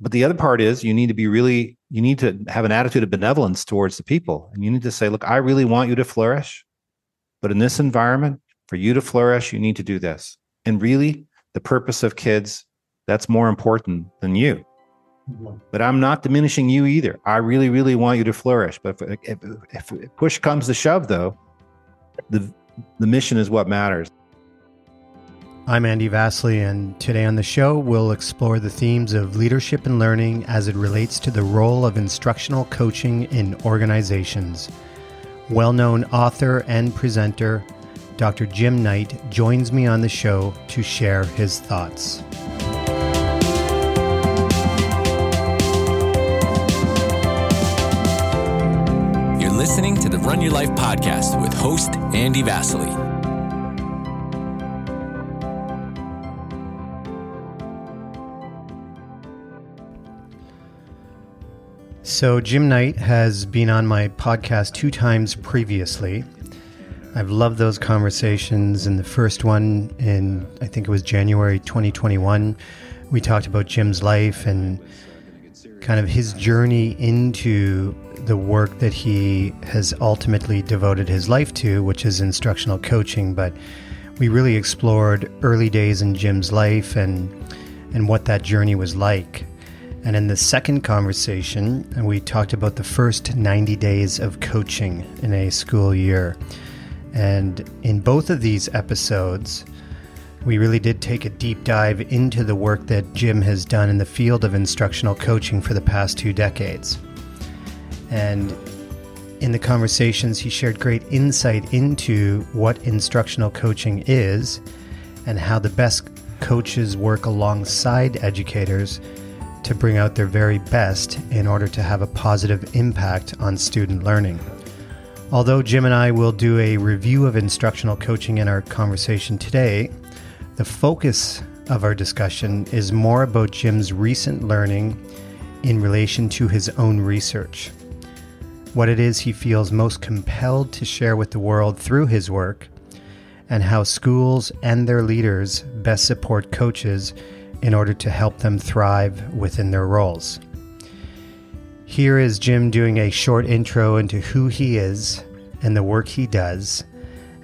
but the other part is you need to be really you need to have an attitude of benevolence towards the people. And you need to say look i really want you to flourish but in this environment for you to flourish you need to do this. And really the purpose of kids that's more important than you. Mm-hmm. but i'm not diminishing you either. I really really want you to flourish. But if, if, if push comes to shove though the the mission is what matters I'm Andy Vasily, and today on the show, we'll explore the themes of leadership and learning as it relates to the role of instructional coaching in organizations. Well known author and presenter, Dr. Jim Knight, joins me on the show to share his thoughts. You're listening to the Run Your Life podcast with host Andy Vasily. So, Jim Knight has been on my podcast two times previously. I've loved those conversations. In the first one, in I think it was January 2021, we talked about Jim's life and kind of his journey into the work that he has ultimately devoted his life to, which is instructional coaching. But we really explored early days in Jim's life and and what that journey was like. And in the second conversation, we talked about the first 90 days of coaching in a school year. And in both of these episodes, we really did take a deep dive into the work that Jim has done in the field of instructional coaching for the past two decades. And in the conversations, he shared great insight into what instructional coaching is and how the best coaches work alongside educators to bring out their very best in order to have a positive impact on student learning. Although Jim and I will do a review of instructional coaching in our conversation today, the focus of our discussion is more about Jim's recent learning in relation to his own research. What it is he feels most compelled to share with the world through his work, and how schools and their leaders best support coaches in order to help them thrive within their roles. Here is Jim doing a short intro into who he is and the work he does,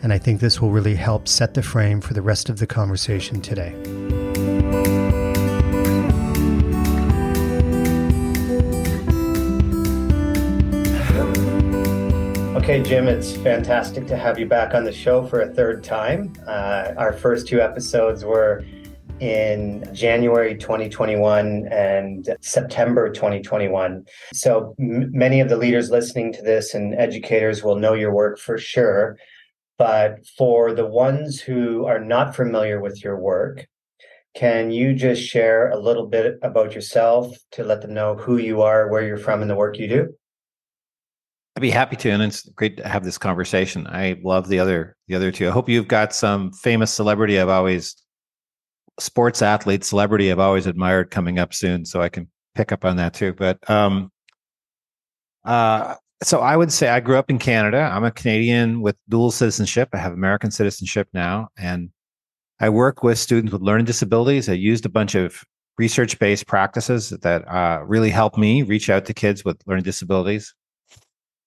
and I think this will really help set the frame for the rest of the conversation today. Okay, Jim, it's fantastic to have you back on the show for a third time. Uh, our first two episodes were in January 2021 and September 2021. So m- many of the leaders listening to this and educators will know your work for sure. But for the ones who are not familiar with your work, can you just share a little bit about yourself to let them know who you are, where you're from, and the work you do? I'd be happy to, and it's great to have this conversation. I love the other the other two. I hope you've got some famous celebrity I've always sports athlete, celebrity I've always admired coming up soon, so I can pick up on that too. But um, uh, so I would say I grew up in Canada. I'm a Canadian with dual citizenship. I have American citizenship now, and I work with students with learning disabilities. I used a bunch of research based practices that uh, really helped me reach out to kids with learning disabilities.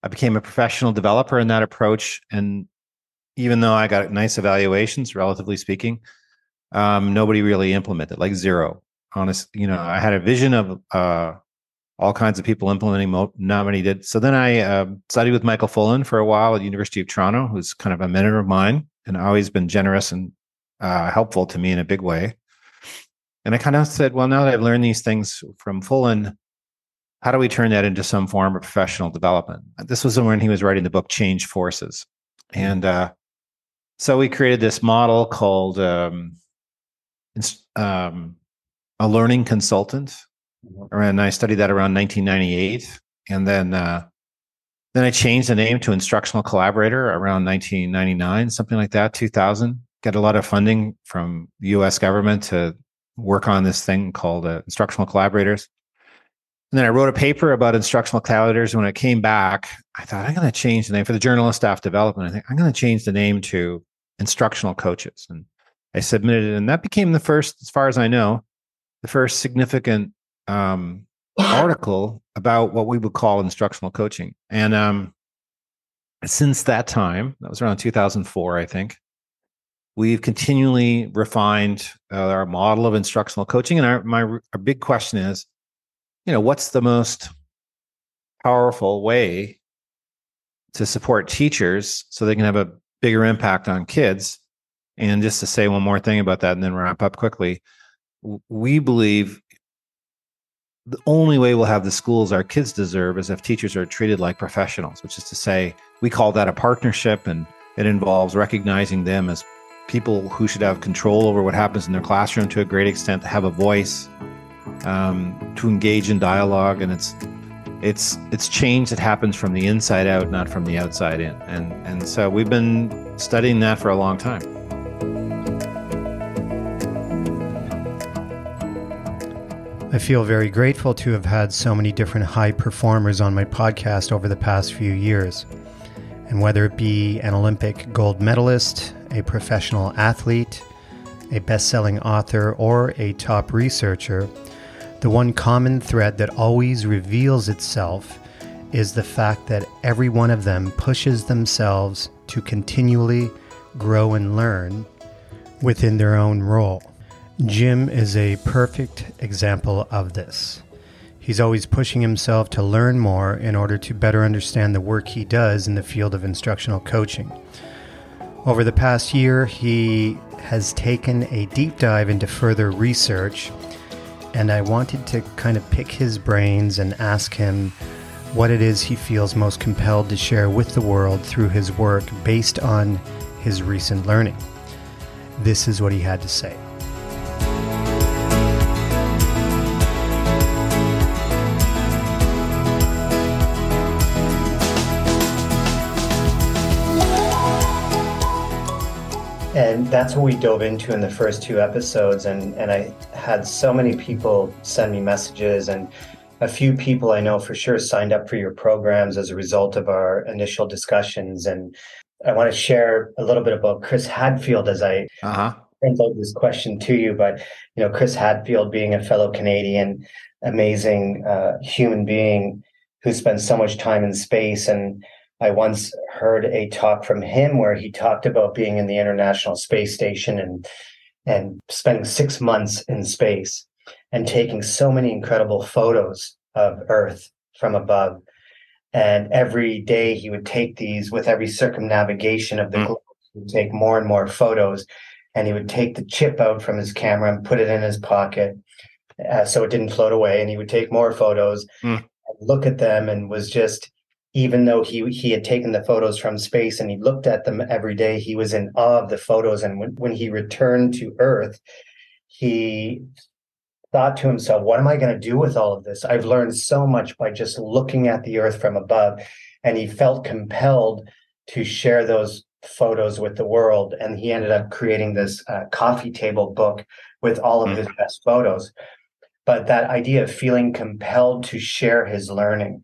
I became a professional developer in that approach. And even though I got nice evaluations, relatively speaking, um, nobody really implemented, like zero. Honest, you know, I had a vision of uh, all kinds of people implementing. Mo- not many did. So then I uh, studied with Michael Fullan for a while at the University of Toronto, who's kind of a mentor of mine and always been generous and uh, helpful to me in a big way. And I kind of said, well, now that I've learned these things from Fullan, how do we turn that into some form of professional development? This was when he was writing the book Change Forces. And uh, so we created this model called um, um, a learning consultant. Mm-hmm. And I studied that around 1998. And then uh, then I changed the name to instructional collaborator around 1999, something like that, 2000. Got a lot of funding from the US government to work on this thing called uh, instructional collaborators. And then I wrote a paper about instructional collaborators. When I came back, I thought I'm going to change the name for the Journal of Staff Development. I think I'm going to change the name to instructional coaches. And I submitted it, and that became the first, as far as I know, the first significant um, article about what we would call instructional coaching. And um, since that time, that was around 2004, I think, we've continually refined uh, our model of instructional coaching. And our, my, our big question is, you know, what's the most powerful way to support teachers so they can have a bigger impact on kids? And just to say one more thing about that and then wrap up quickly, we believe the only way we'll have the schools our kids deserve is if teachers are treated like professionals, which is to say, we call that a partnership, and it involves recognizing them as people who should have control over what happens in their classroom to a great extent, to have a voice, um, to engage in dialogue, and it's it's it's change that happens from the inside out, not from the outside in, and and so we've been studying that for a long time. I feel very grateful to have had so many different high performers on my podcast over the past few years. And whether it be an Olympic gold medalist, a professional athlete, a best selling author, or a top researcher, the one common thread that always reveals itself is the fact that every one of them pushes themselves to continually grow and learn within their own role. Jim is a perfect example of this. He's always pushing himself to learn more in order to better understand the work he does in the field of instructional coaching. Over the past year, he has taken a deep dive into further research, and I wanted to kind of pick his brains and ask him what it is he feels most compelled to share with the world through his work based on his recent learning. This is what he had to say. and that's what we dove into in the first two episodes and and i had so many people send me messages and a few people i know for sure signed up for your programs as a result of our initial discussions and i want to share a little bit about chris hadfield as i uh-huh. translate this question to you but you know chris hadfield being a fellow canadian amazing uh, human being who spends so much time in space and I once heard a talk from him where he talked about being in the International Space Station and and spending six months in space and taking so many incredible photos of Earth from above. And every day he would take these with every circumnavigation of the mm. globe, he would take more and more photos. And he would take the chip out from his camera and put it in his pocket uh, so it didn't float away. And he would take more photos, mm. look at them, and was just even though he he had taken the photos from space and he looked at them every day, he was in awe of the photos. And when, when he returned to Earth, he thought to himself, what am I going to do with all of this? I've learned so much by just looking at the Earth from above. And he felt compelled to share those photos with the world. And he ended up creating this uh, coffee table book with all of mm-hmm. his best photos. But that idea of feeling compelled to share his learning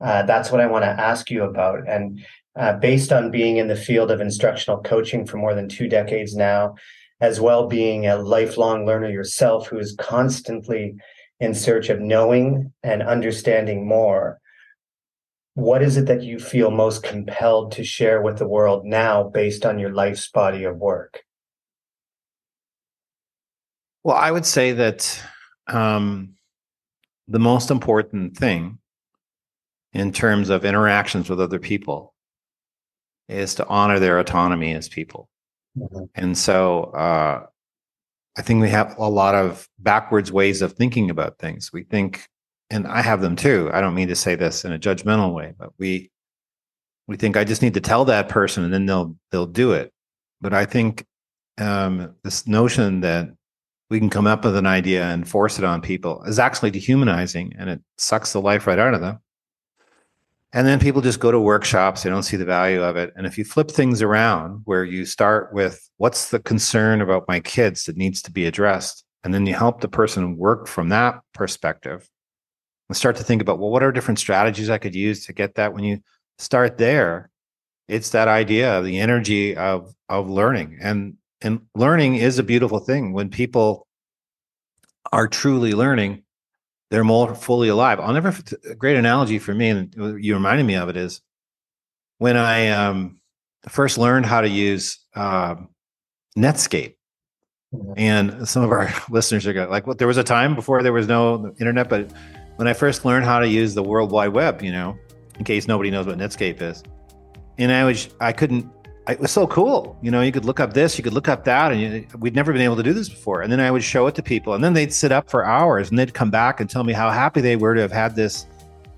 uh, that's what I want to ask you about. And uh, based on being in the field of instructional coaching for more than two decades now, as well being a lifelong learner yourself who is constantly in search of knowing and understanding more, what is it that you feel most compelled to share with the world now based on your life's body of work? Well, I would say that um, the most important thing in terms of interactions with other people is to honor their autonomy as people. Mm-hmm. And so uh, I think we have a lot of backwards ways of thinking about things. We think, and I have them too. I don't mean to say this in a judgmental way, but we we think I just need to tell that person and then they'll they'll do it. But I think um, this notion that we can come up with an idea and force it on people is actually dehumanizing and it sucks the life right out of them. And then people just go to workshops, they don't see the value of it. And if you flip things around where you start with what's the concern about my kids that needs to be addressed, and then you help the person work from that perspective and start to think about, well, what are different strategies I could use to get that? When you start there, it's that idea of the energy of of learning. And and learning is a beautiful thing when people are truly learning they're more fully alive. I'll never, a great analogy for me, and you reminded me of it is when I um, first learned how to use uh, Netscape. Mm-hmm. And some of our listeners are going like, well, there was a time before there was no internet, but when I first learned how to use the World Wide Web, you know, in case nobody knows what Netscape is, and I was, I couldn't, it was so cool. You know, you could look up this, you could look up that, and you, we'd never been able to do this before. And then I would show it to people, and then they'd sit up for hours, and they'd come back and tell me how happy they were to have had this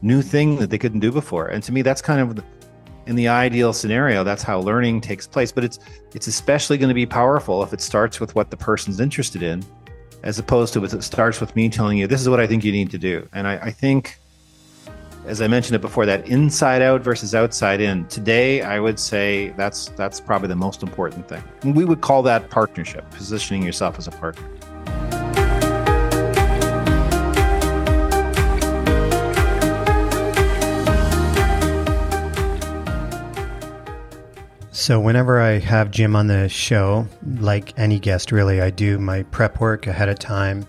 new thing that they couldn't do before. And to me, that's kind of in the ideal scenario that's how learning takes place but it's it's especially going to be powerful if it starts with what the person's interested in as opposed to if it starts with me telling you this is what i think you need to do and i, I think as i mentioned it before that inside out versus outside in today i would say that's that's probably the most important thing and we would call that partnership positioning yourself as a partner So, whenever I have Jim on the show, like any guest really, I do my prep work ahead of time.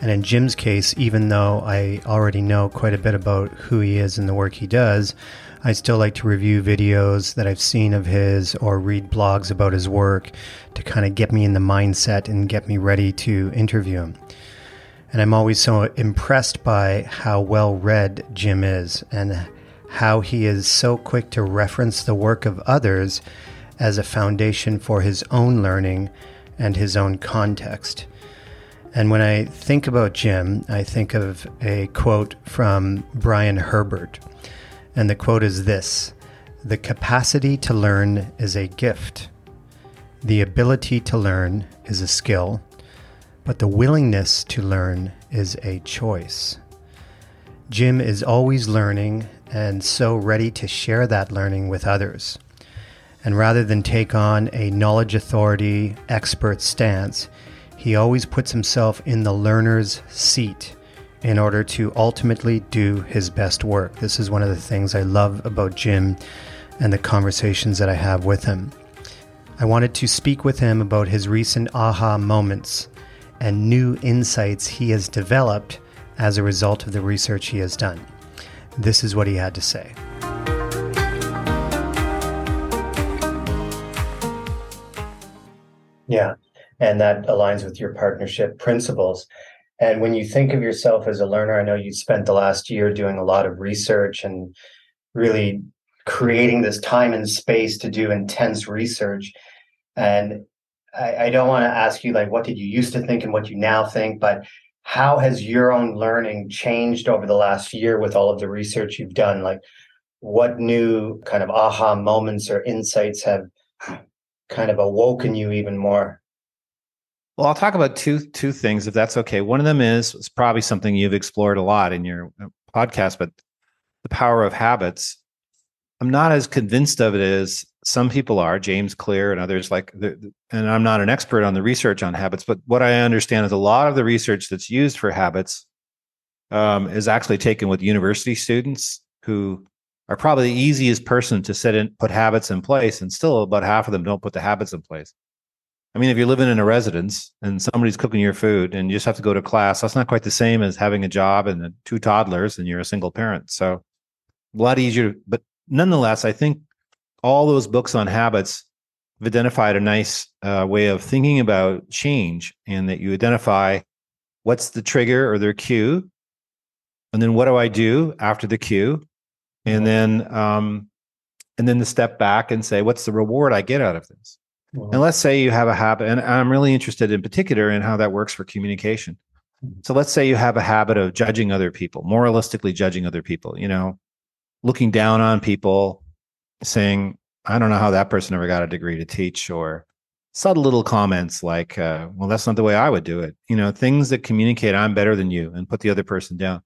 And in Jim's case, even though I already know quite a bit about who he is and the work he does, I still like to review videos that I've seen of his or read blogs about his work to kind of get me in the mindset and get me ready to interview him. And I'm always so impressed by how well read Jim is and how he is so quick to reference the work of others as a foundation for his own learning and his own context. And when I think about Jim, I think of a quote from Brian Herbert. And the quote is this The capacity to learn is a gift. The ability to learn is a skill, but the willingness to learn is a choice. Jim is always learning and so ready to share that learning with others. And rather than take on a knowledge authority expert stance, he always puts himself in the learner's seat in order to ultimately do his best work. This is one of the things I love about Jim and the conversations that I have with him. I wanted to speak with him about his recent aha moments and new insights he has developed as a result of the research he has done. This is what he had to say. Yeah, and that aligns with your partnership principles. And when you think of yourself as a learner, I know you spent the last year doing a lot of research and really creating this time and space to do intense research. And I, I don't want to ask you like what did you used to think and what you now think, but how has your own learning changed over the last year with all of the research you've done like what new kind of aha moments or insights have kind of awoken you even more well i'll talk about two two things if that's okay. One of them is it's probably something you've explored a lot in your uh, podcast but the power of habits. I'm not as convinced of it as some people are james clear and others like and i'm not an expert on the research on habits but what i understand is a lot of the research that's used for habits um, is actually taken with university students who are probably the easiest person to set in put habits in place and still about half of them don't put the habits in place i mean if you're living in a residence and somebody's cooking your food and you just have to go to class that's not quite the same as having a job and two toddlers and you're a single parent. So a lot easier but nonetheless i think all those books on habits have identified a nice uh, way of thinking about change and that you identify what's the trigger or their cue and then what do i do after the cue? And then um, and then to step back and say what's the reward i get out of this mm-hmm. and let's say you have a habit and i'm really interested in particular in how that works for communication mm-hmm. so let's say you have a habit of judging other people moralistically judging other people you know looking down on people saying, I don't know how that person ever got a degree to teach, or subtle little comments like, uh, well, that's not the way I would do it. You know, things that communicate I'm better than you and put the other person down.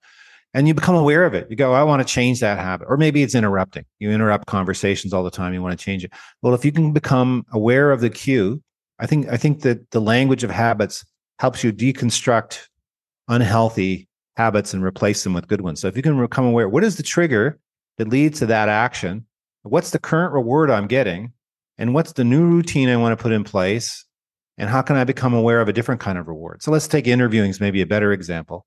And you become aware of it. You go, I want to change that habit. Or maybe it's interrupting. You interrupt conversations all the time. You want to change it. Well, if you can become aware of the cue, I think I think that the language of habits helps you deconstruct unhealthy habits and replace them with good ones. So if you can become aware, what is the trigger that leads to that action? what's the current reward I'm getting and what's the new routine I want to put in place and how can I become aware of a different kind of reward? So let's take interviewing as maybe a better example.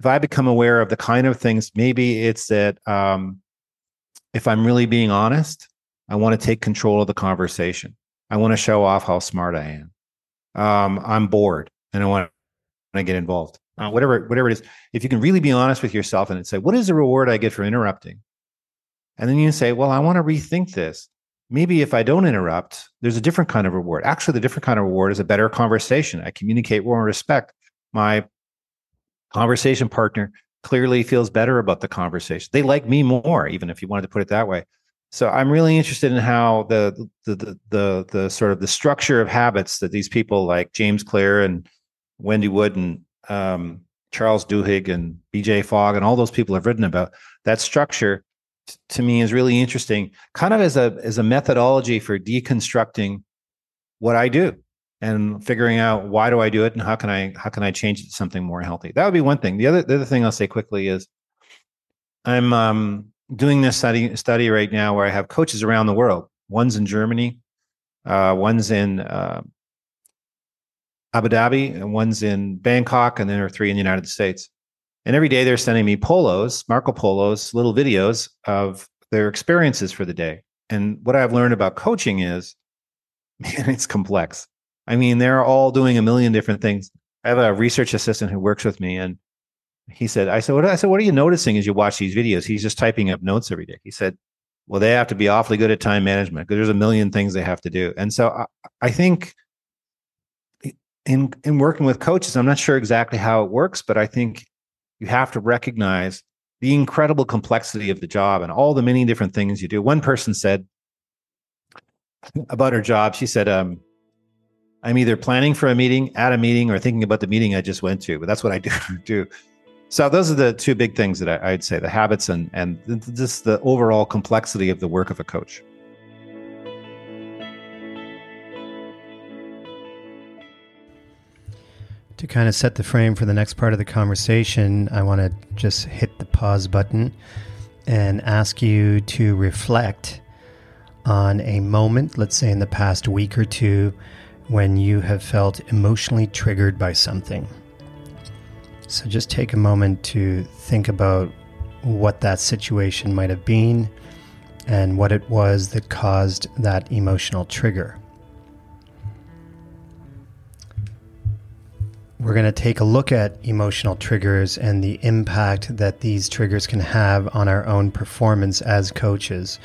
If I become aware of the kind of things, maybe it's that um, if I'm really being honest, I want to take control of the conversation. I want to show off how smart I am. Um, I'm bored and I want to get involved. Uh, whatever, whatever it is. If you can really be honest with yourself and say, what is the reward I get for interrupting? And then you say, well, I want to rethink this. Maybe if I don't interrupt, there's a different kind of reward. Actually, the different kind of reward is a better conversation. I communicate more respect. My conversation partner clearly feels better about the conversation. They like me more, even if you wanted to put it that way. So I'm really interested in how the the the the, the sort of the structure of habits that these people like James Clear and Wendy Wood and um, Charles Duhigg and BJ Fogg and all those people have written about that structure to me is really interesting, kind of as a as a methodology for deconstructing what I do and figuring out why do I do it and how can I how can I change it to something more healthy. That would be one thing. The other the other thing I'll say quickly is I'm um, doing this study study right now where I have coaches around the world. One's in Germany, uh, one's in uh, Abu Dhabi, and one's in Bangkok, and then there are three in the United States. And every day they're sending me polos, Marco Polos, little videos of their experiences for the day. And what I've learned about coaching is, man, it's complex. I mean, they're all doing a million different things. I have a research assistant who works with me, and he said, "I said, what? I said, what are you noticing as you watch these videos?" He's just typing up notes every day. He said, "Well, they have to be awfully good at time management because there's a million things they have to do." And so I, I think in in working with coaches, I'm not sure exactly how it works, but I think you have to recognize the incredible complexity of the job and all the many different things you do. One person said about her job, she said, um, I'm either planning for a meeting, at a meeting, or thinking about the meeting I just went to. But that's what I do. do. So those are the two big things that I, would say: the habits and and just the overall complexity of the work of a coach. To kind of set the frame for the next part of the conversation, I want to just hit the pause button and ask you to reflect on a moment, let's say in the past week or two, when you have felt emotionally triggered by something. So just take a moment to think about what that situation might have been and what it was that caused that emotional trigger. We're going to take a look at emotional triggers and the impact that these triggers can have on our own performance as coaches.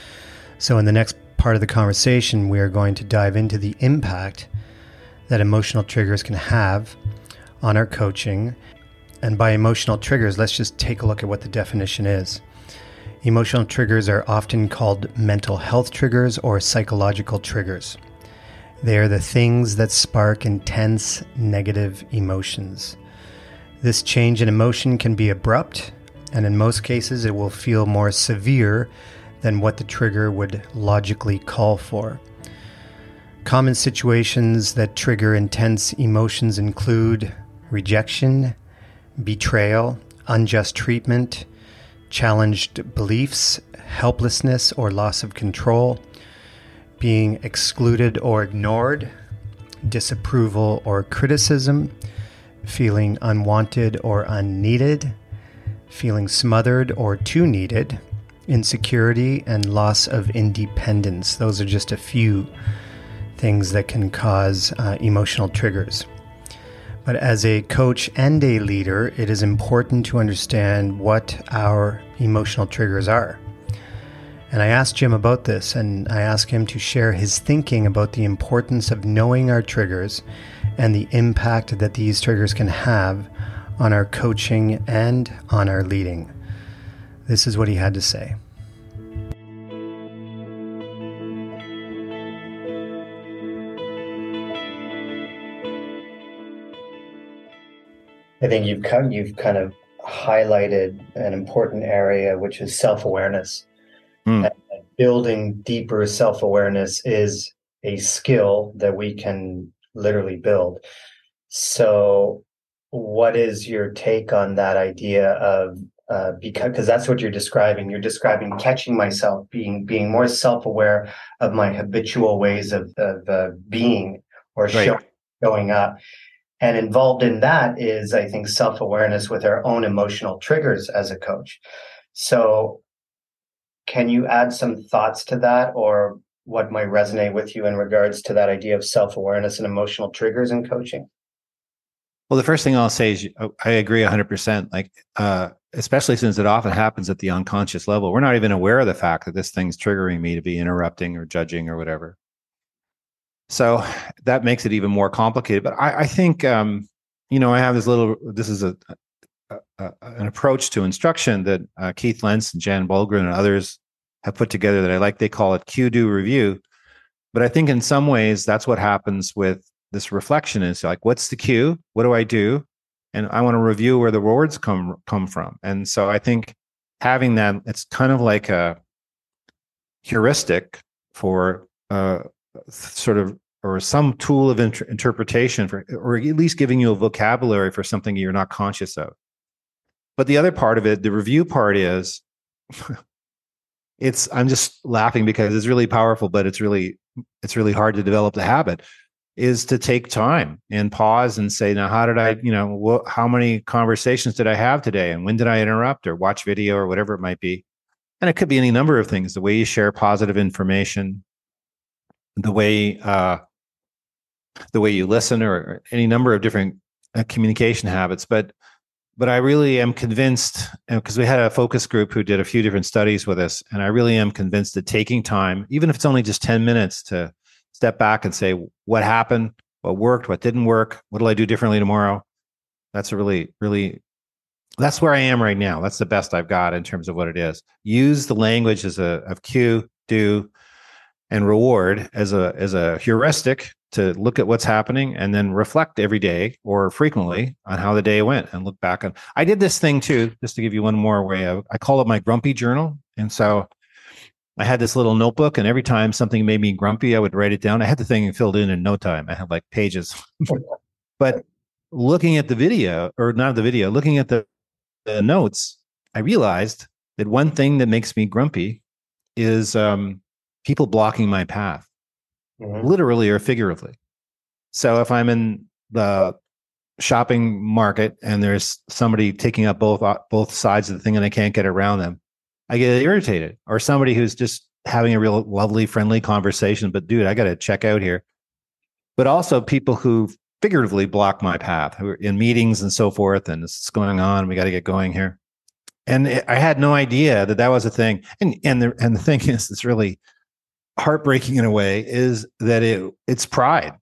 So, in the next part of the conversation, we are going to dive into the impact that emotional triggers can have on our coaching. And by emotional triggers, let's just take a look at what the definition is. Emotional triggers are often called mental health triggers or psychological triggers. They are the things that spark intense negative emotions. This change in emotion can be abrupt, and in most cases, it will feel more severe than what the trigger would logically call for. Common situations that trigger intense emotions include rejection, betrayal, unjust treatment, challenged beliefs, helplessness or loss of control being excluded or ignored, disapproval or criticism, feeling unwanted or unneeded, feeling smothered or too needed, insecurity, and loss of independence. Those are just a few things that can cause uh, emotional triggers. But as a coach and a leader, it is important to understand what our emotional triggers are. And I asked Jim about this, and I asked him to share his thinking about the importance of knowing our triggers and the impact that these triggers can have on our coaching and on our leading. This is what he had to say. I think you've kind you've kind of highlighted an important area, which is self awareness. Mm. building deeper self awareness is a skill that we can literally build. So, what is your take on that idea of uh, because because that's what you're describing. You're describing catching myself, being being more self aware of my habitual ways of, of uh, being or right. show, showing up, And involved in that is, I think, self awareness with our own emotional triggers as a coach. So, can you add some thoughts to that or what might resonate with you in regards to that idea of self awareness and emotional triggers in coaching? Well, the first thing I'll say is oh, I agree 100%. Like, uh, especially since it often happens at the unconscious level, we're not even aware of the fact that this thing's triggering me to be interrupting or judging or whatever. So that makes it even more complicated. But I, I think, um, you know, I have this little, this is a, a, a an approach to instruction that uh, Keith Lenz and Jan Bulgren and others have put together that I like. They call it cue do review. But I think in some ways that's what happens with this reflection is like, what's the cue? What do I do? And I want to review where the words come come from. And so I think having that, it's kind of like a heuristic for uh, sort of or some tool of inter- interpretation for or at least giving you a vocabulary for something you're not conscious of. But the other part of it the review part is it's i'm just laughing because it's really powerful but it's really it's really hard to develop the habit is to take time and pause and say now how did i you know what, how many conversations did i have today? And when did i interrupt or watch video or whatever it might be? And it could be any number of things the way you share positive information the way uh, the way you listen or, any number of different uh, communication habits but but I really am convinced because we had a focus group who did a few different studies with us, and I really am convinced that taking time, even if it's only just 10 minutes to step back and say, what happened, what worked, what didn't work, what will I do differently tomorrow? That's a really, really, that's where I am right now. That's the best I've got in terms of what it is. Use the language as a of cue, do, and reward as a as a heuristic to look at what's happening and then reflect every day or frequently on how the day went and look back on i did this thing too just to give you one more way of i call it my grumpy journal. And so i had this little notebook and every time something made me grumpy i would write it down. I had the thing filled in in no time. I had like pages. But looking at the video or not the video looking at the, the notes i realized that one thing that makes me grumpy is um, people blocking my path mm-hmm. literally or figuratively. So if I'm in the shopping market and there's somebody taking up both uh, both sides of the thing and I can't get around them, I get irritated. Or somebody who's just having a real lovely, friendly conversation, but dude, I got to check out here. But also people who figuratively block my path, who are in meetings and so forth, and this is going on. We got to get going here. And I had no idea that that was a thing. And and the and the thing is, it's really heartbreaking in a way is that it it's pride.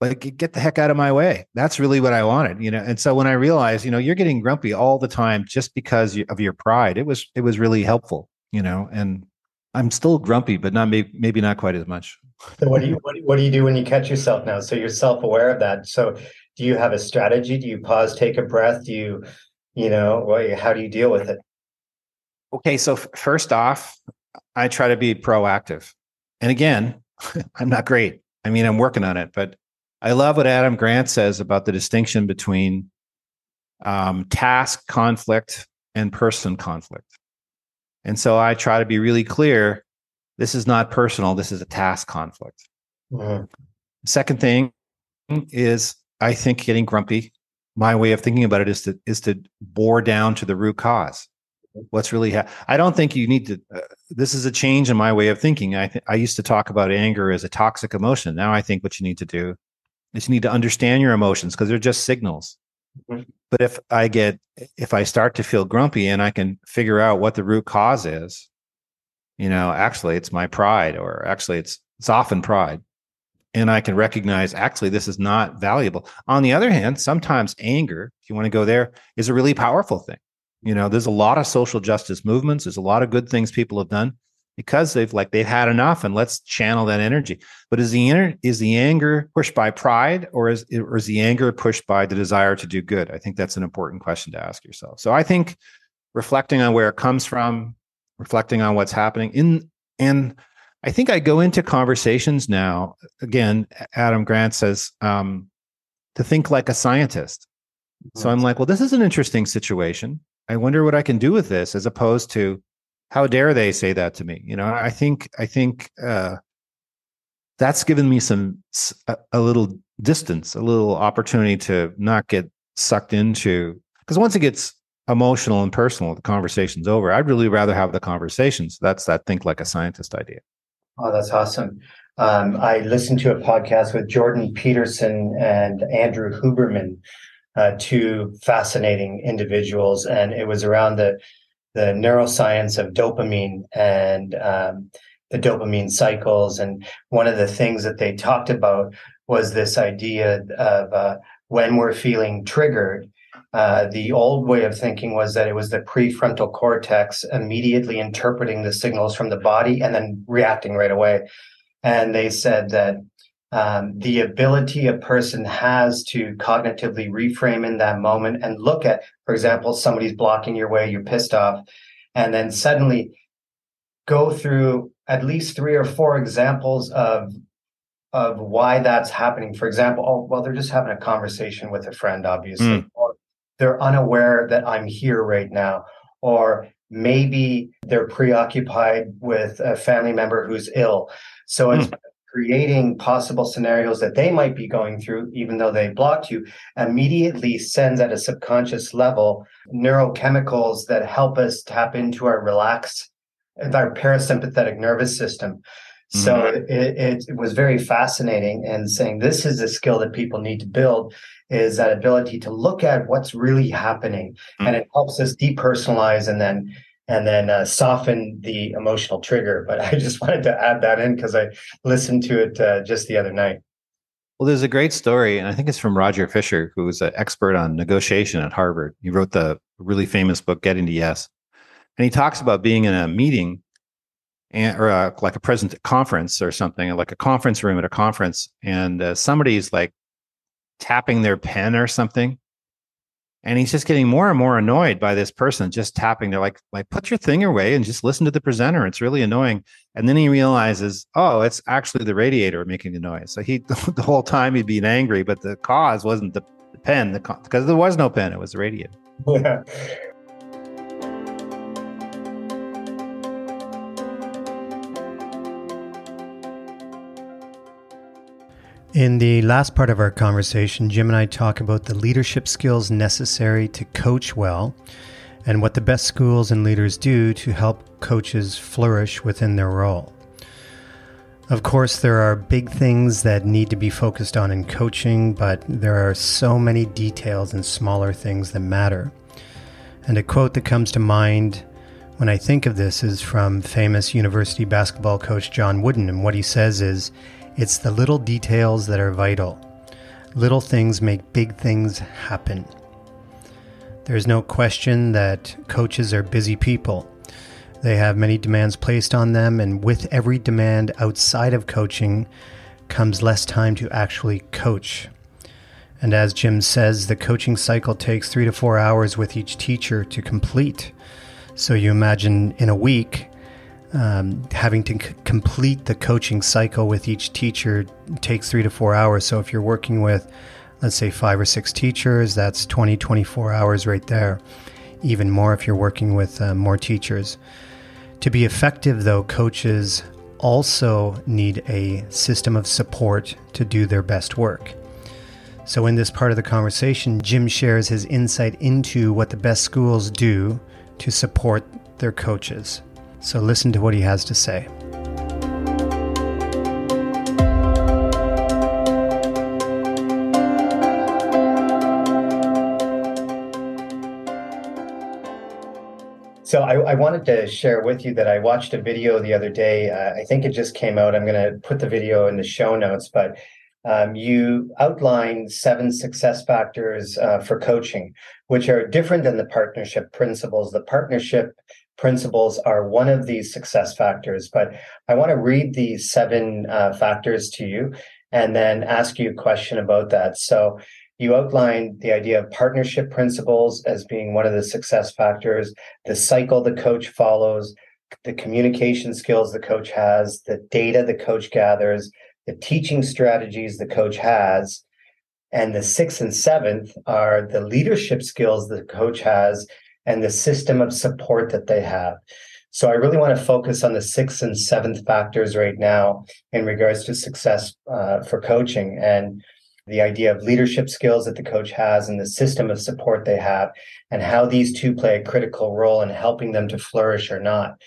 Like get the heck out of my way. That's really what i wanted you know? And so when i realized you know you're getting grumpy all the time just because of your pride it was it was really helpful you know? And i'm still grumpy but not maybe, maybe not quite as much. So what do you what, do you do when you catch yourself now? So you're self-aware of that. So do you have a strategy? Do you pause take a breath? Do you you know how do you deal with it? Okay so f- first off i try to be proactive and again, I'm not great. I mean, I'm working on it, but I love what Adam Grant says about the distinction between um, task conflict and person conflict. And so I try to be really clear this is not personal, this is a task conflict. Mm-hmm. Second thing is I think getting grumpy, my way of thinking about it is to is to bore down to the root cause what's really ha- i don't think you need to uh, this is a change in my way of thinking. I th- i used to talk about anger as a toxic emotion. Now i think what you need to do is you need to understand your emotions because they're just signals. Mm-hmm. but if i get if i start to feel grumpy and i can figure out what the root cause is you know actually it's my pride or actually it's it's often pride. And i can recognize actually this is not valuable. On the other hand sometimes anger if you want to go there is a really powerful thing you know, there's a lot of social justice movements. There's a lot of good things people have done because they've like they've had enough, and let's channel that energy. But is the inner is the anger pushed by pride, or is or is the anger pushed by the desire to do good? I think that's an important question to ask yourself. So I think reflecting on where it comes from, reflecting on what's happening in and I think I go into conversations now. Again, Adam Grant says um, to think like a scientist. So I'm like, well, this is an interesting situation. I wonder what I can do with this, as opposed to how dare they say that to me? You know, I think I think uh, that's given me some a, a little distance, a little opportunity to not get sucked into because once it gets emotional and personal, the conversation's over. I'd really rather have the conversations. That's that think like a scientist idea. Oh, that's awesome. Um, I listened to a podcast with Jordan Peterson and Andrew Huberman, uh, two fascinating individuals, and it was around the the neuroscience of dopamine and um, the dopamine cycles. And one of the things that they talked about was this idea of uh, when we're feeling triggered. Uh, the old way of thinking was that it was the prefrontal cortex immediately interpreting the signals from the body and then reacting right away. And they said that um, the ability a person has to cognitively reframe in that moment and look at, for example, somebody's blocking your way, you're pissed off, and then suddenly go through at least three or four examples of of why that's happening. For example, oh well, they're just having a conversation with a friend, obviously, mm. or they're unaware that I'm here right now, or maybe they're preoccupied with a family member who's ill. So it's mm. Creating possible scenarios that they might be going through, even though they blocked you, immediately sends at a subconscious level neurochemicals that help us tap into our relaxed, our parasympathetic nervous system. So mm-hmm. it, it, was very fascinating and saying this is a skill that people need to build is that ability to look at what's really happening mm-hmm. and it helps us depersonalize and then and then uh, soften the emotional trigger. But i just wanted to add that in because i listened to it uh, just the other night. Well there's a great story and i think it's from roger fisher who was an expert on negotiation at harvard. He wrote the really famous book getting to yes. And he talks about being in a meeting and, or a, like a present conference or something, like a conference room at a conference, and uh, somebody's like tapping their pen or something, and he's just getting more and more annoyed by this person just tapping. They're like, like put your thing away and just listen to the presenter. It's really annoying. And then he realizes, oh, it's actually the radiator making the noise. So he the whole time he'd been angry, but the cause wasn't the, pen, the because there was no pen; it was the radiator. Yeah. In the last part of our conversation, Jim and I talk about the leadership skills necessary to coach well and what the best schools and leaders do to help coaches flourish within their role. Of course, there are big things that need to be focused on in coaching, but there are so many details and smaller things that matter. And a quote that comes to mind when I think of this is from famous university basketball coach John Wooden. And what he says is, it's the little details that are vital. Little things make big things happen. There's no question that coaches are busy people. They have many demands placed on them, and with every demand outside of coaching comes less time to actually coach. And as Jim says, the coaching cycle takes three to four hours with each teacher to complete. So you imagine in a week, um, having to c- complete the coaching cycle with each teacher takes three to four hours. So if you're working with, let's say, five or six teachers, that's 20, 24 hours right there. Even more if you're working with uh, more teachers. To be effective, though, coaches also need a system of support to do their best work. So, in this part of the conversation, Jim shares his insight into what the best schools do to support their coaches. So listen to what he has to say. So I, I, wanted to share with you that I watched a video the other day. Uh, I think it just came out. I'm going to put the video in the show notes, but um, you outlined seven success factors uh, for coaching, which are different than the partnership principles. The partnership principles are one of these success factors. But I want to read these seven uh, factors to you and then ask you a question about that. So you outlined the idea of partnership principles as being one of the success factors, the cycle the coach follows, the communication skills the coach has, the data the coach gathers, the teaching strategies the coach has. And the sixth and seventh are the leadership skills the coach has and the system of support that they have. So I really want to focus on the sixth and seventh factors right now in regards to success uh, for coaching. And the idea of leadership skills that the coach has and the system of support they have, and how these two play a critical role in helping them to flourish or not.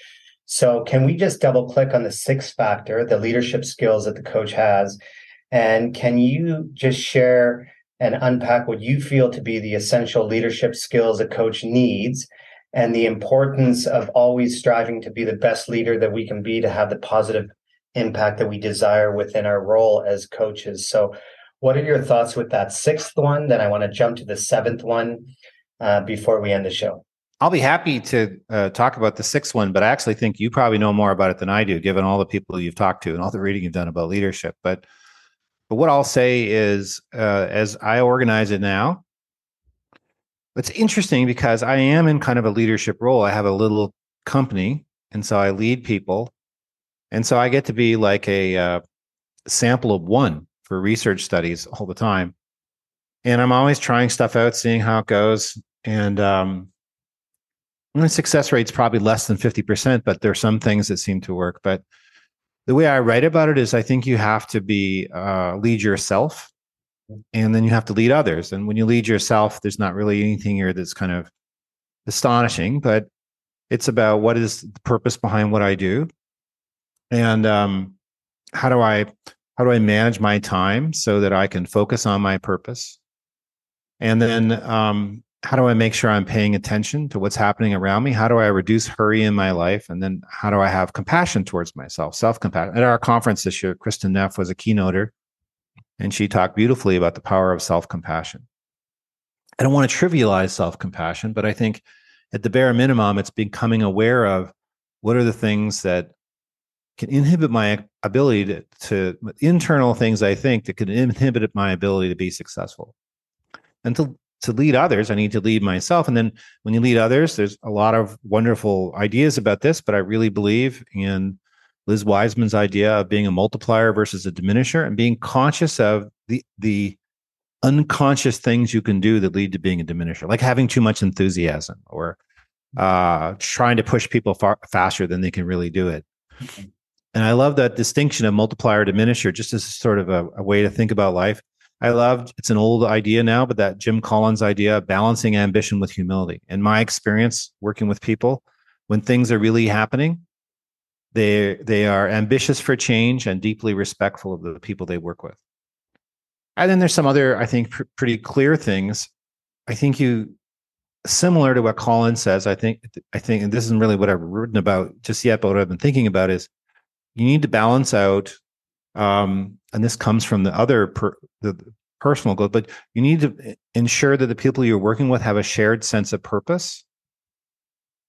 So, can we just double click on the sixth factor, the leadership skills that the coach has? And can you just share and unpack what you feel to be the essential leadership skills a coach needs and the importance of always striving to be the best leader that we can be to have the positive impact that we desire within our role as coaches? So, what are your thoughts with that sixth one? Then I want to jump to the seventh one uh, before we end the show. I'll be happy to uh, talk about the sixth one, but I actually think you probably know more about it than I do, given all the people you've talked to and all the reading you've done about leadership. But but what I'll say is, uh, as I organize it now, it's interesting because I am in kind of a leadership role. I have a little company, and so I lead people, and so I get to be like a uh, sample of one for research studies all the time. And I'm always trying stuff out, seeing how it goes. And um, the success rate's probably less than 50%, but there are some things that seem to work. But the way I write about it is I think you have to be uh, lead yourself and then you have to lead others. And when you lead yourself, there's not really anything here that's kind of astonishing, but it's about what is the purpose behind what I do and um, how do I how do I manage my time so that I can focus on my purpose? And then um, how do I make sure I'm paying attention to what's happening around me? How do I reduce hurry in my life? And then how do I have compassion towards myself, self compassion? At our conference this year, Kristin Neff was a keynoter, and she talked beautifully about the power of self compassion. I don't want to trivialize self compassion, but I think at the bare minimum, it's becoming aware of what are the things that can inhibit my ability to, to internal things I think that can inhibit my ability to be successful. And to, to lead others, I need to lead myself. And then when you lead others, there's a lot of wonderful ideas about this, but I really believe in Liz Wiseman's idea of being a multiplier versus a diminisher and being conscious of the the unconscious things you can do that lead to being a diminisher, like having too much enthusiasm or uh, trying to push people far faster than they can really do it. Mm-hmm. And I love that distinction of multiplier diminisher, just as sort of a, a way to think about life. I loved it's an old idea now, but that Jim Collins idea of balancing ambition with humility. In my experience working with people, when things are really happening, they they are ambitious for change and deeply respectful of the people they work with. And then there's some other, I think, pr- pretty clear things. I think you similar to what Collins says. I think I think, and this isn't really what I've written about just yet, but what I've been thinking about is you need to balance out um, and this comes from the other per, the personal goal but you need to ensure that the people you're working with have a shared sense of purpose.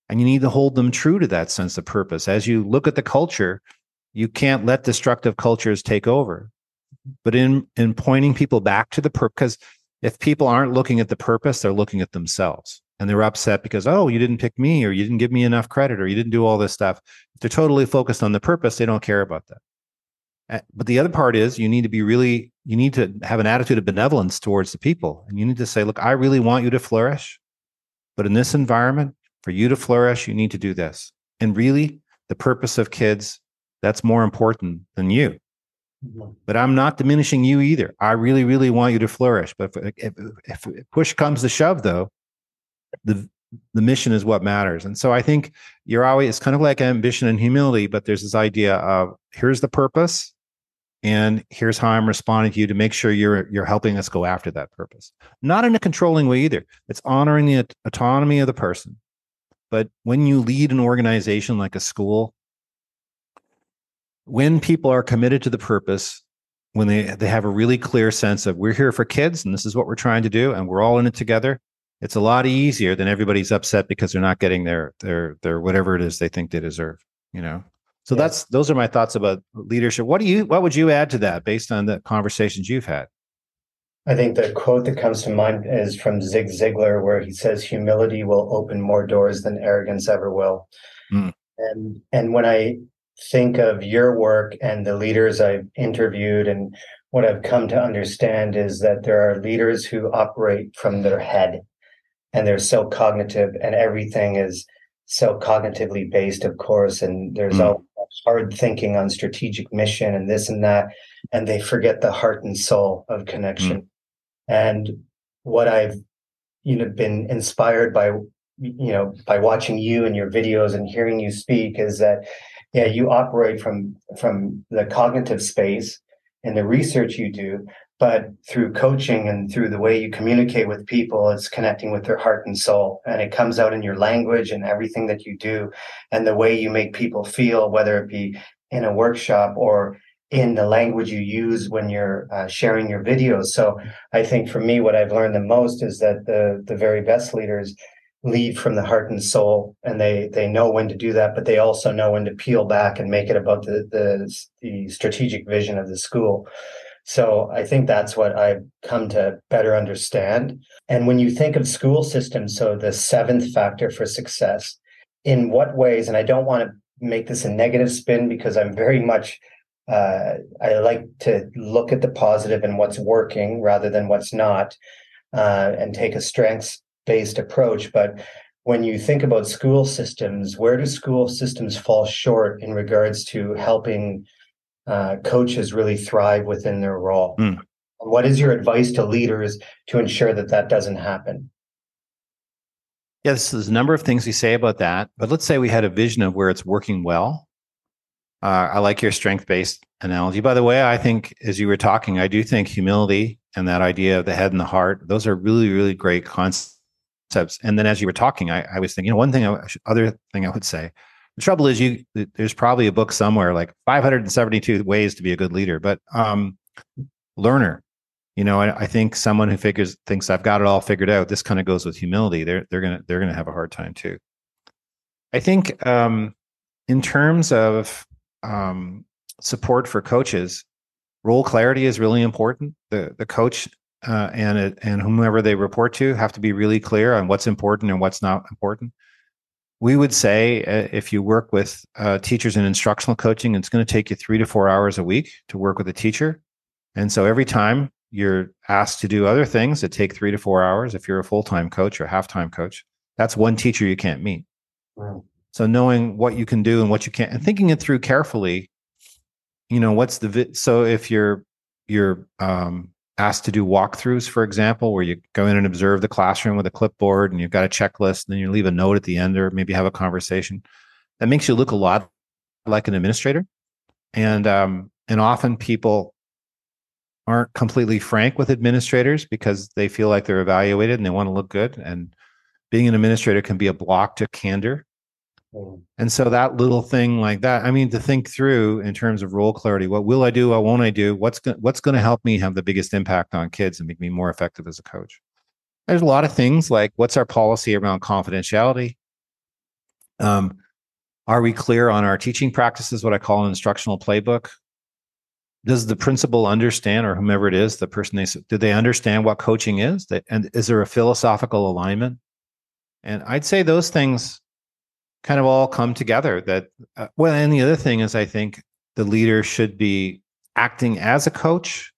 And you need to hold them true to that sense of purpose. As you look at the culture you can't let destructive cultures take over. But in in pointing people back to the purpose because if people aren't looking at the purpose they're looking at themselves. And they're upset because oh you didn't pick me or you didn't give me enough credit or you didn't do all this stuff. If they're totally focused on the purpose they don't care about that but the other part is you need to be really you need to have an attitude of benevolence towards the people. And you need to say look i really want you to flourish but in this environment for you to flourish you need to do this. And really the purpose of kids that's more important than you. Mm-hmm. but i'm not diminishing you either. I really really want you to flourish. But if, if, if push comes to shove though the the mission is what matters. And so i think you're always it's kind of like ambition and humility but there's this idea of here's the purpose and here's how i'm responding to you to make sure you're you're helping us go after that purpose. Not in a controlling way either. It's honoring the autonomy of the person. But when you lead an organization like a school when people are committed to the purpose when they they have a really clear sense of we're here for kids and this is what we're trying to do and we're all in it together it's a lot easier than everybody's upset because they're not getting their their their whatever it is they think they deserve you know so yeah. that's those are my thoughts about leadership what do you what would you add to that based on the conversations you've had i think the quote that comes to mind is from zig ziglar where he says humility will open more doors than arrogance ever will mm. and and when i think of your work and the leaders i've interviewed and what i've come to understand is that there are leaders who operate from their head and they're so cognitive and everything is so cognitively based of course and there's mm. all hard thinking on strategic mission and this and that, and they forget the heart and soul of connection. Mm. And what I've you know been inspired by you know by watching you and your videos and hearing you speak is that yeah you operate from from the cognitive space and the research you do but through coaching and through the way you communicate with people it's connecting with their heart and soul. And it comes out in your language and everything that you do and the way you make people feel whether it be in a workshop or in the language you use when you're uh, sharing your videos. So i think for me what i've learned the most is that the the very best leaders lead from the heart and soul and they they know when to do that but they also know when to peel back and make it about the the, the strategic vision of the school so I think that's what I've come to better understand. And when you think of school systems, so the seventh factor for success, in what ways, and I don't want to make this a negative spin because I'm very much uh, I like to look at the positive and what's working rather than what's not, uh, and take a strengths based approach. But when you think about school systems, where do school systems fall short in regards to helping uh, coaches really thrive within their role. Mm. What is your advice to leaders to ensure that that doesn't happen? Yes, there's a number of things we say about that, but let's say we had a vision of where it's working well. Uh, I like your strength based analogy. By the way, I think as you were talking, I do think humility and that idea of the head and the heart, those are really, really great concepts. And then as you were talking, I, I was thinking, you know, one thing, I, other thing I would say the trouble is, you there's probably a book somewhere like 572 ways to be a good leader, but um, learner. You know, I, I think someone who figures thinks I've got it all figured out. This kind of goes with humility. They're they're gonna they're gonna have a hard time too. I think um, in terms of um, support for coaches, role clarity is really important. The the coach uh, and it, and whomever they report to have to be really clear on what's important and what's not important we would say uh, if you work with uh, teachers in instructional coaching, it's going to take you three to four hours a week to work with a teacher. And so every time you're asked to do other things that take three to four hours, if you're a full time coach or half time coach, that's one teacher you can't meet. Wow. So knowing what you can do and what you can't, and thinking it through carefully, you know, what's the vi- so if you're you're um, asked to do walkthroughs, for example, where you go in and observe the classroom with a clipboard and you've got a checklist, and then you leave a note at the end or maybe have a conversation. That makes you look a lot like an administrator. And um, and often people aren't completely frank with administrators because they feel like they're evaluated and they want to look good. And being an administrator can be a block to candor. And so that little thing like that, I mean, to think through in terms of role clarity, what will I do? What won't I do? What's go- what's going to help me have the biggest impact on kids and make me more effective as a coach? There's a lot of things like what's our policy around confidentiality? Um, are we clear on our teaching practices? What I call an instructional playbook. Does the principal understand, or whomever it is, the person they do they understand what coaching is? and is there a philosophical alignment? And I'd say those things kind of all come together that uh, well and the other thing is i think the leader should be acting as a coach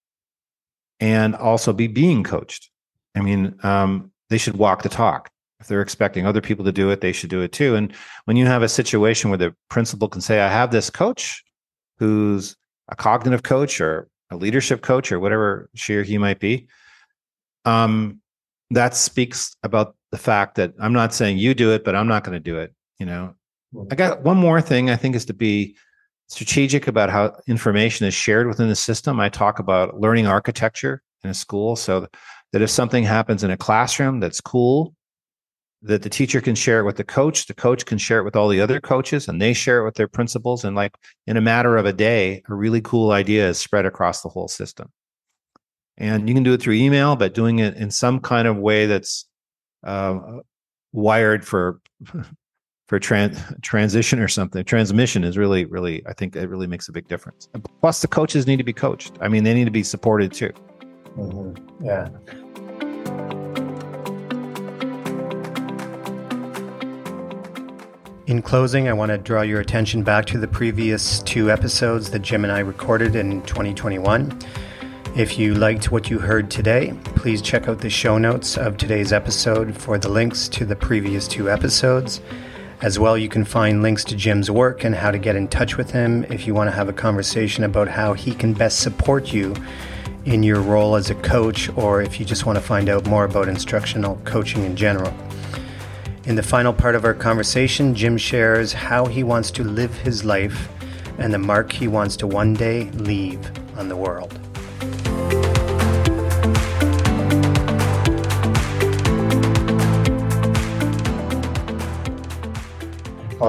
and also be being coached. I mean um, they should walk the talk. If they're expecting other people to do it they should do it too. And when you have a situation where the principal can say i have this coach who's a cognitive coach or a leadership coach or whatever she or he might be um, that speaks about the fact that i'm not saying you do it but i'm not going to do it you know? I got one more thing i think is to be strategic about how information is shared within the system. I talk about learning architecture in a school so that if something happens in a classroom that's cool that the teacher can share it with the coach the coach can share it with all the other coaches and they share it with their principals and like in a matter of a day a really cool idea is spread across the whole system. And you can do it through email but doing it in some kind of way that's uh, wired for for tran- transition or something. Transmission is really, really, I think it really makes a big difference. Plus, the coaches need to be coached. I mean, they need to be supported too. Mm-hmm. Yeah. In closing, I want to draw your attention back to the previous two episodes that Jim and I recorded in 2021. If you liked what you heard today, please check out the show notes of today's episode for the links to the previous two episodes. As well, you can find links to Jim's work and how to get in touch with him if you want to have a conversation about how he can best support you in your role as a coach or if you just want to find out more about instructional coaching in general. In the final part of our conversation, Jim shares how he wants to live his life and the mark he wants to one day leave on the world.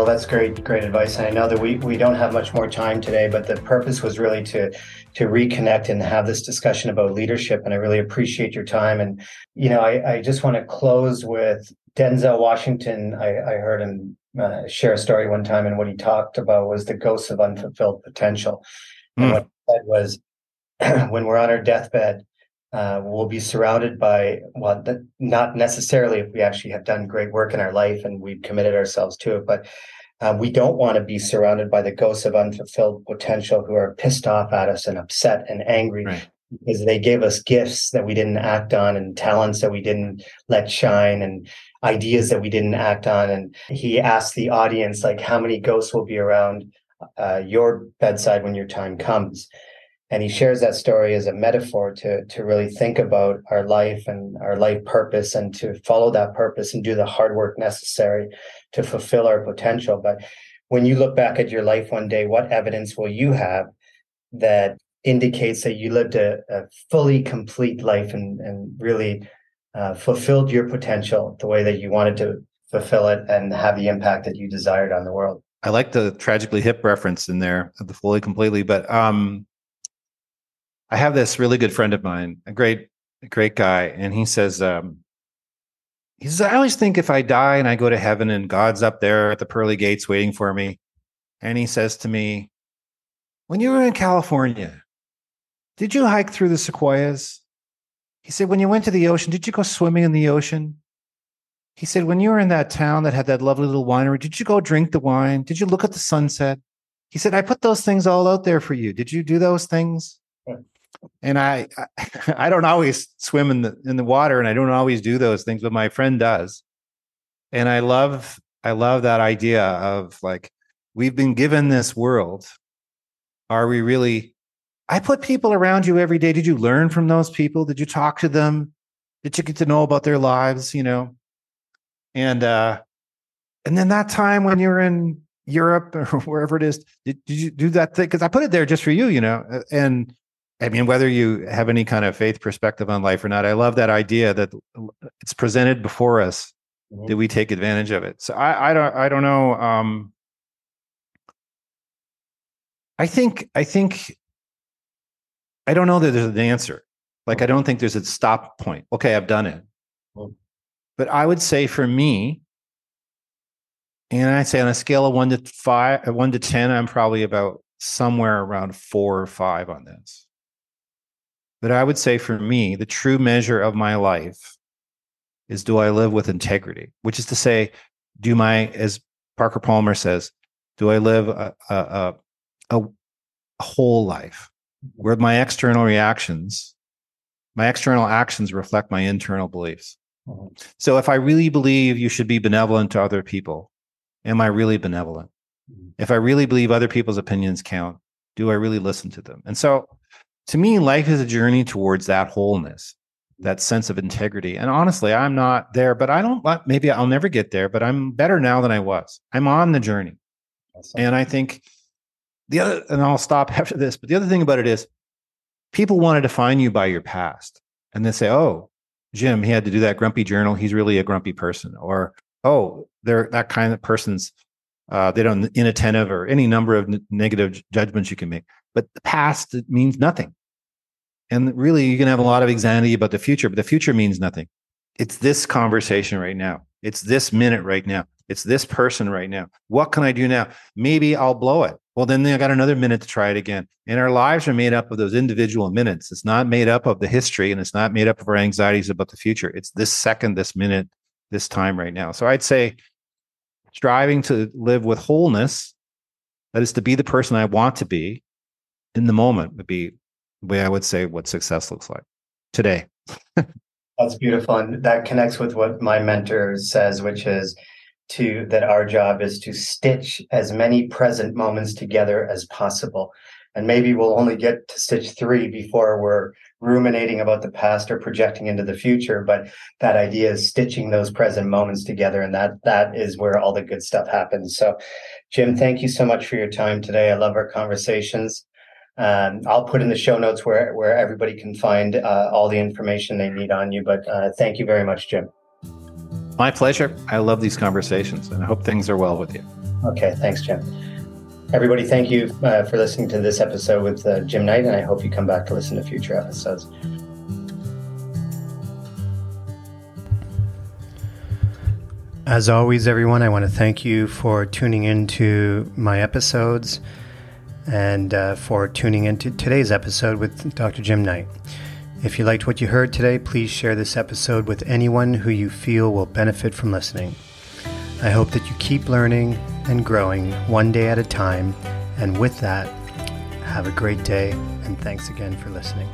Well, that's great, great advice. And I know that we, we don't have much more time today, but the purpose was really to to reconnect and have this discussion about leadership. And I really appreciate your time. And you know, I, I just want to close with Denzel Washington. I, I heard him uh, share a story one time, and what he talked about was the ghosts of unfulfilled potential. Mm. And hmm. what he said was, when we're on our deathbed, uh, we'll be surrounded by well not necessarily if we actually have done great work in our life and we've committed ourselves to it but uh, we don't want to be surrounded by the ghosts of unfulfilled potential who are pissed off at us and upset and angry right. because they gave us gifts that we didn't act on and talents that we didn't let shine and ideas that we didn't act on and he asked the audience like how many ghosts will be around uh, your bedside when your time comes and he shares that story as a metaphor to to really think about our life and our life purpose and to follow that purpose and do the hard work necessary to fulfill our potential but when you look back at your life one day what evidence will you have that indicates that you lived a, a fully complete life and and really uh, fulfilled your potential the way that you wanted to fulfill it and have the impact that you desired on the world I like the tragically hip reference in there, of the fully completely. But um, I have this really good friend of mine, a great, a great guy, and he says, um, he says, I always think if I die and I go to heaven and God's up there at the pearly gates waiting for me, and he says to me, when you were in California, did you hike through the sequoias? He said, when you went to the ocean, did you go swimming in the ocean? He said, when you were in that town that had that lovely little winery, did you go drink the wine? Did you look at the sunset? He said, I put those things all out there for you. Did you do those things? And I, I don't always swim in the in the water and I don't always do those things, but my friend does. And I love I love that idea of like we've been given this world. Are we really I put people around you every day. Did you learn from those people? Did you talk to them? Did you get to know about their lives, you know? And uh and then that time when you're in Europe or wherever it is, did, did you do that thing? Because I put it there just for you, you know. And I mean, whether you have any kind of faith perspective on life or not, I love that idea that it's presented before us. Mm-hmm. Do we take advantage of it? So I, I don't, I don't know. Um, I think, I think, I don't know that there's an answer. Like, I don't think there's a stop point. Okay, I've done it. Mm-hmm. But I would say for me, and I'd say on a scale of one to five, one to 10, I'm probably about somewhere around four or five on this. But I would say for me, the true measure of my life is do I live with integrity, which is to say, do my, as Parker Palmer says, do I live a, a, a, a whole life where my external reactions, my external actions reflect my internal beliefs? Mm-hmm. So if I really believe you should be benevolent to other people, am I really benevolent? Mm-hmm. If I really believe other people's opinions count, do I really listen to them? And so to me, life is a journey towards that wholeness, that sense of integrity. And honestly, I'm not there, but I don't, maybe I'll never get there, but I'm better now than I was. I'm on the journey. Awesome. And I think the other, and I'll stop after this, but the other thing about it is people want to define you by your past. And they say, oh, Jim, he had to do that grumpy journal. He's really a grumpy person. Or, oh, they're that kind of person's, uh, they don't inattentive or any number of n- negative judgments you can make but the past means nothing. And really, you can have a lot of anxiety about the future, but the future means nothing. It's this conversation right now. It's this minute right now. It's this person right now. What can I do now? Maybe I'll blow it. Well, then I got another minute to try it again. And our lives are made up of those individual minutes. It's not made up of the history and it's not made up of our anxieties about the future. It's this second, this minute, this time right now. So I'd say striving to live with wholeness, that is to be the person I want to be, in the moment would be the way I would say what success looks like today. That's beautiful. And that connects with what my mentor says, which is to that our job is to stitch as many present moments together as possible. And maybe we'll only get to stitch three before we're ruminating about the past or projecting into the future. But that idea is stitching those present moments together. And that that is where all the good stuff happens. So Jim, thank you so much for your time today. I love our conversations. Um, I'll put in the show notes where where everybody can find uh, all the information they need on you. But uh, thank you very much, Jim. My pleasure. I love these conversations, and I hope things are well with you. Okay, thanks, Jim. Everybody, thank you uh, for listening to this episode with uh, Jim Knight, and I hope you come back to listen to future episodes. As always, everyone, I want to thank you for tuning into my episodes and uh, for tuning into today's episode with Dr. Jim Knight. If you liked what you heard today, please share this episode with anyone who you feel will benefit from listening. I hope that you keep learning and growing one day at a time. And with that, have a great day, and thanks again for listening.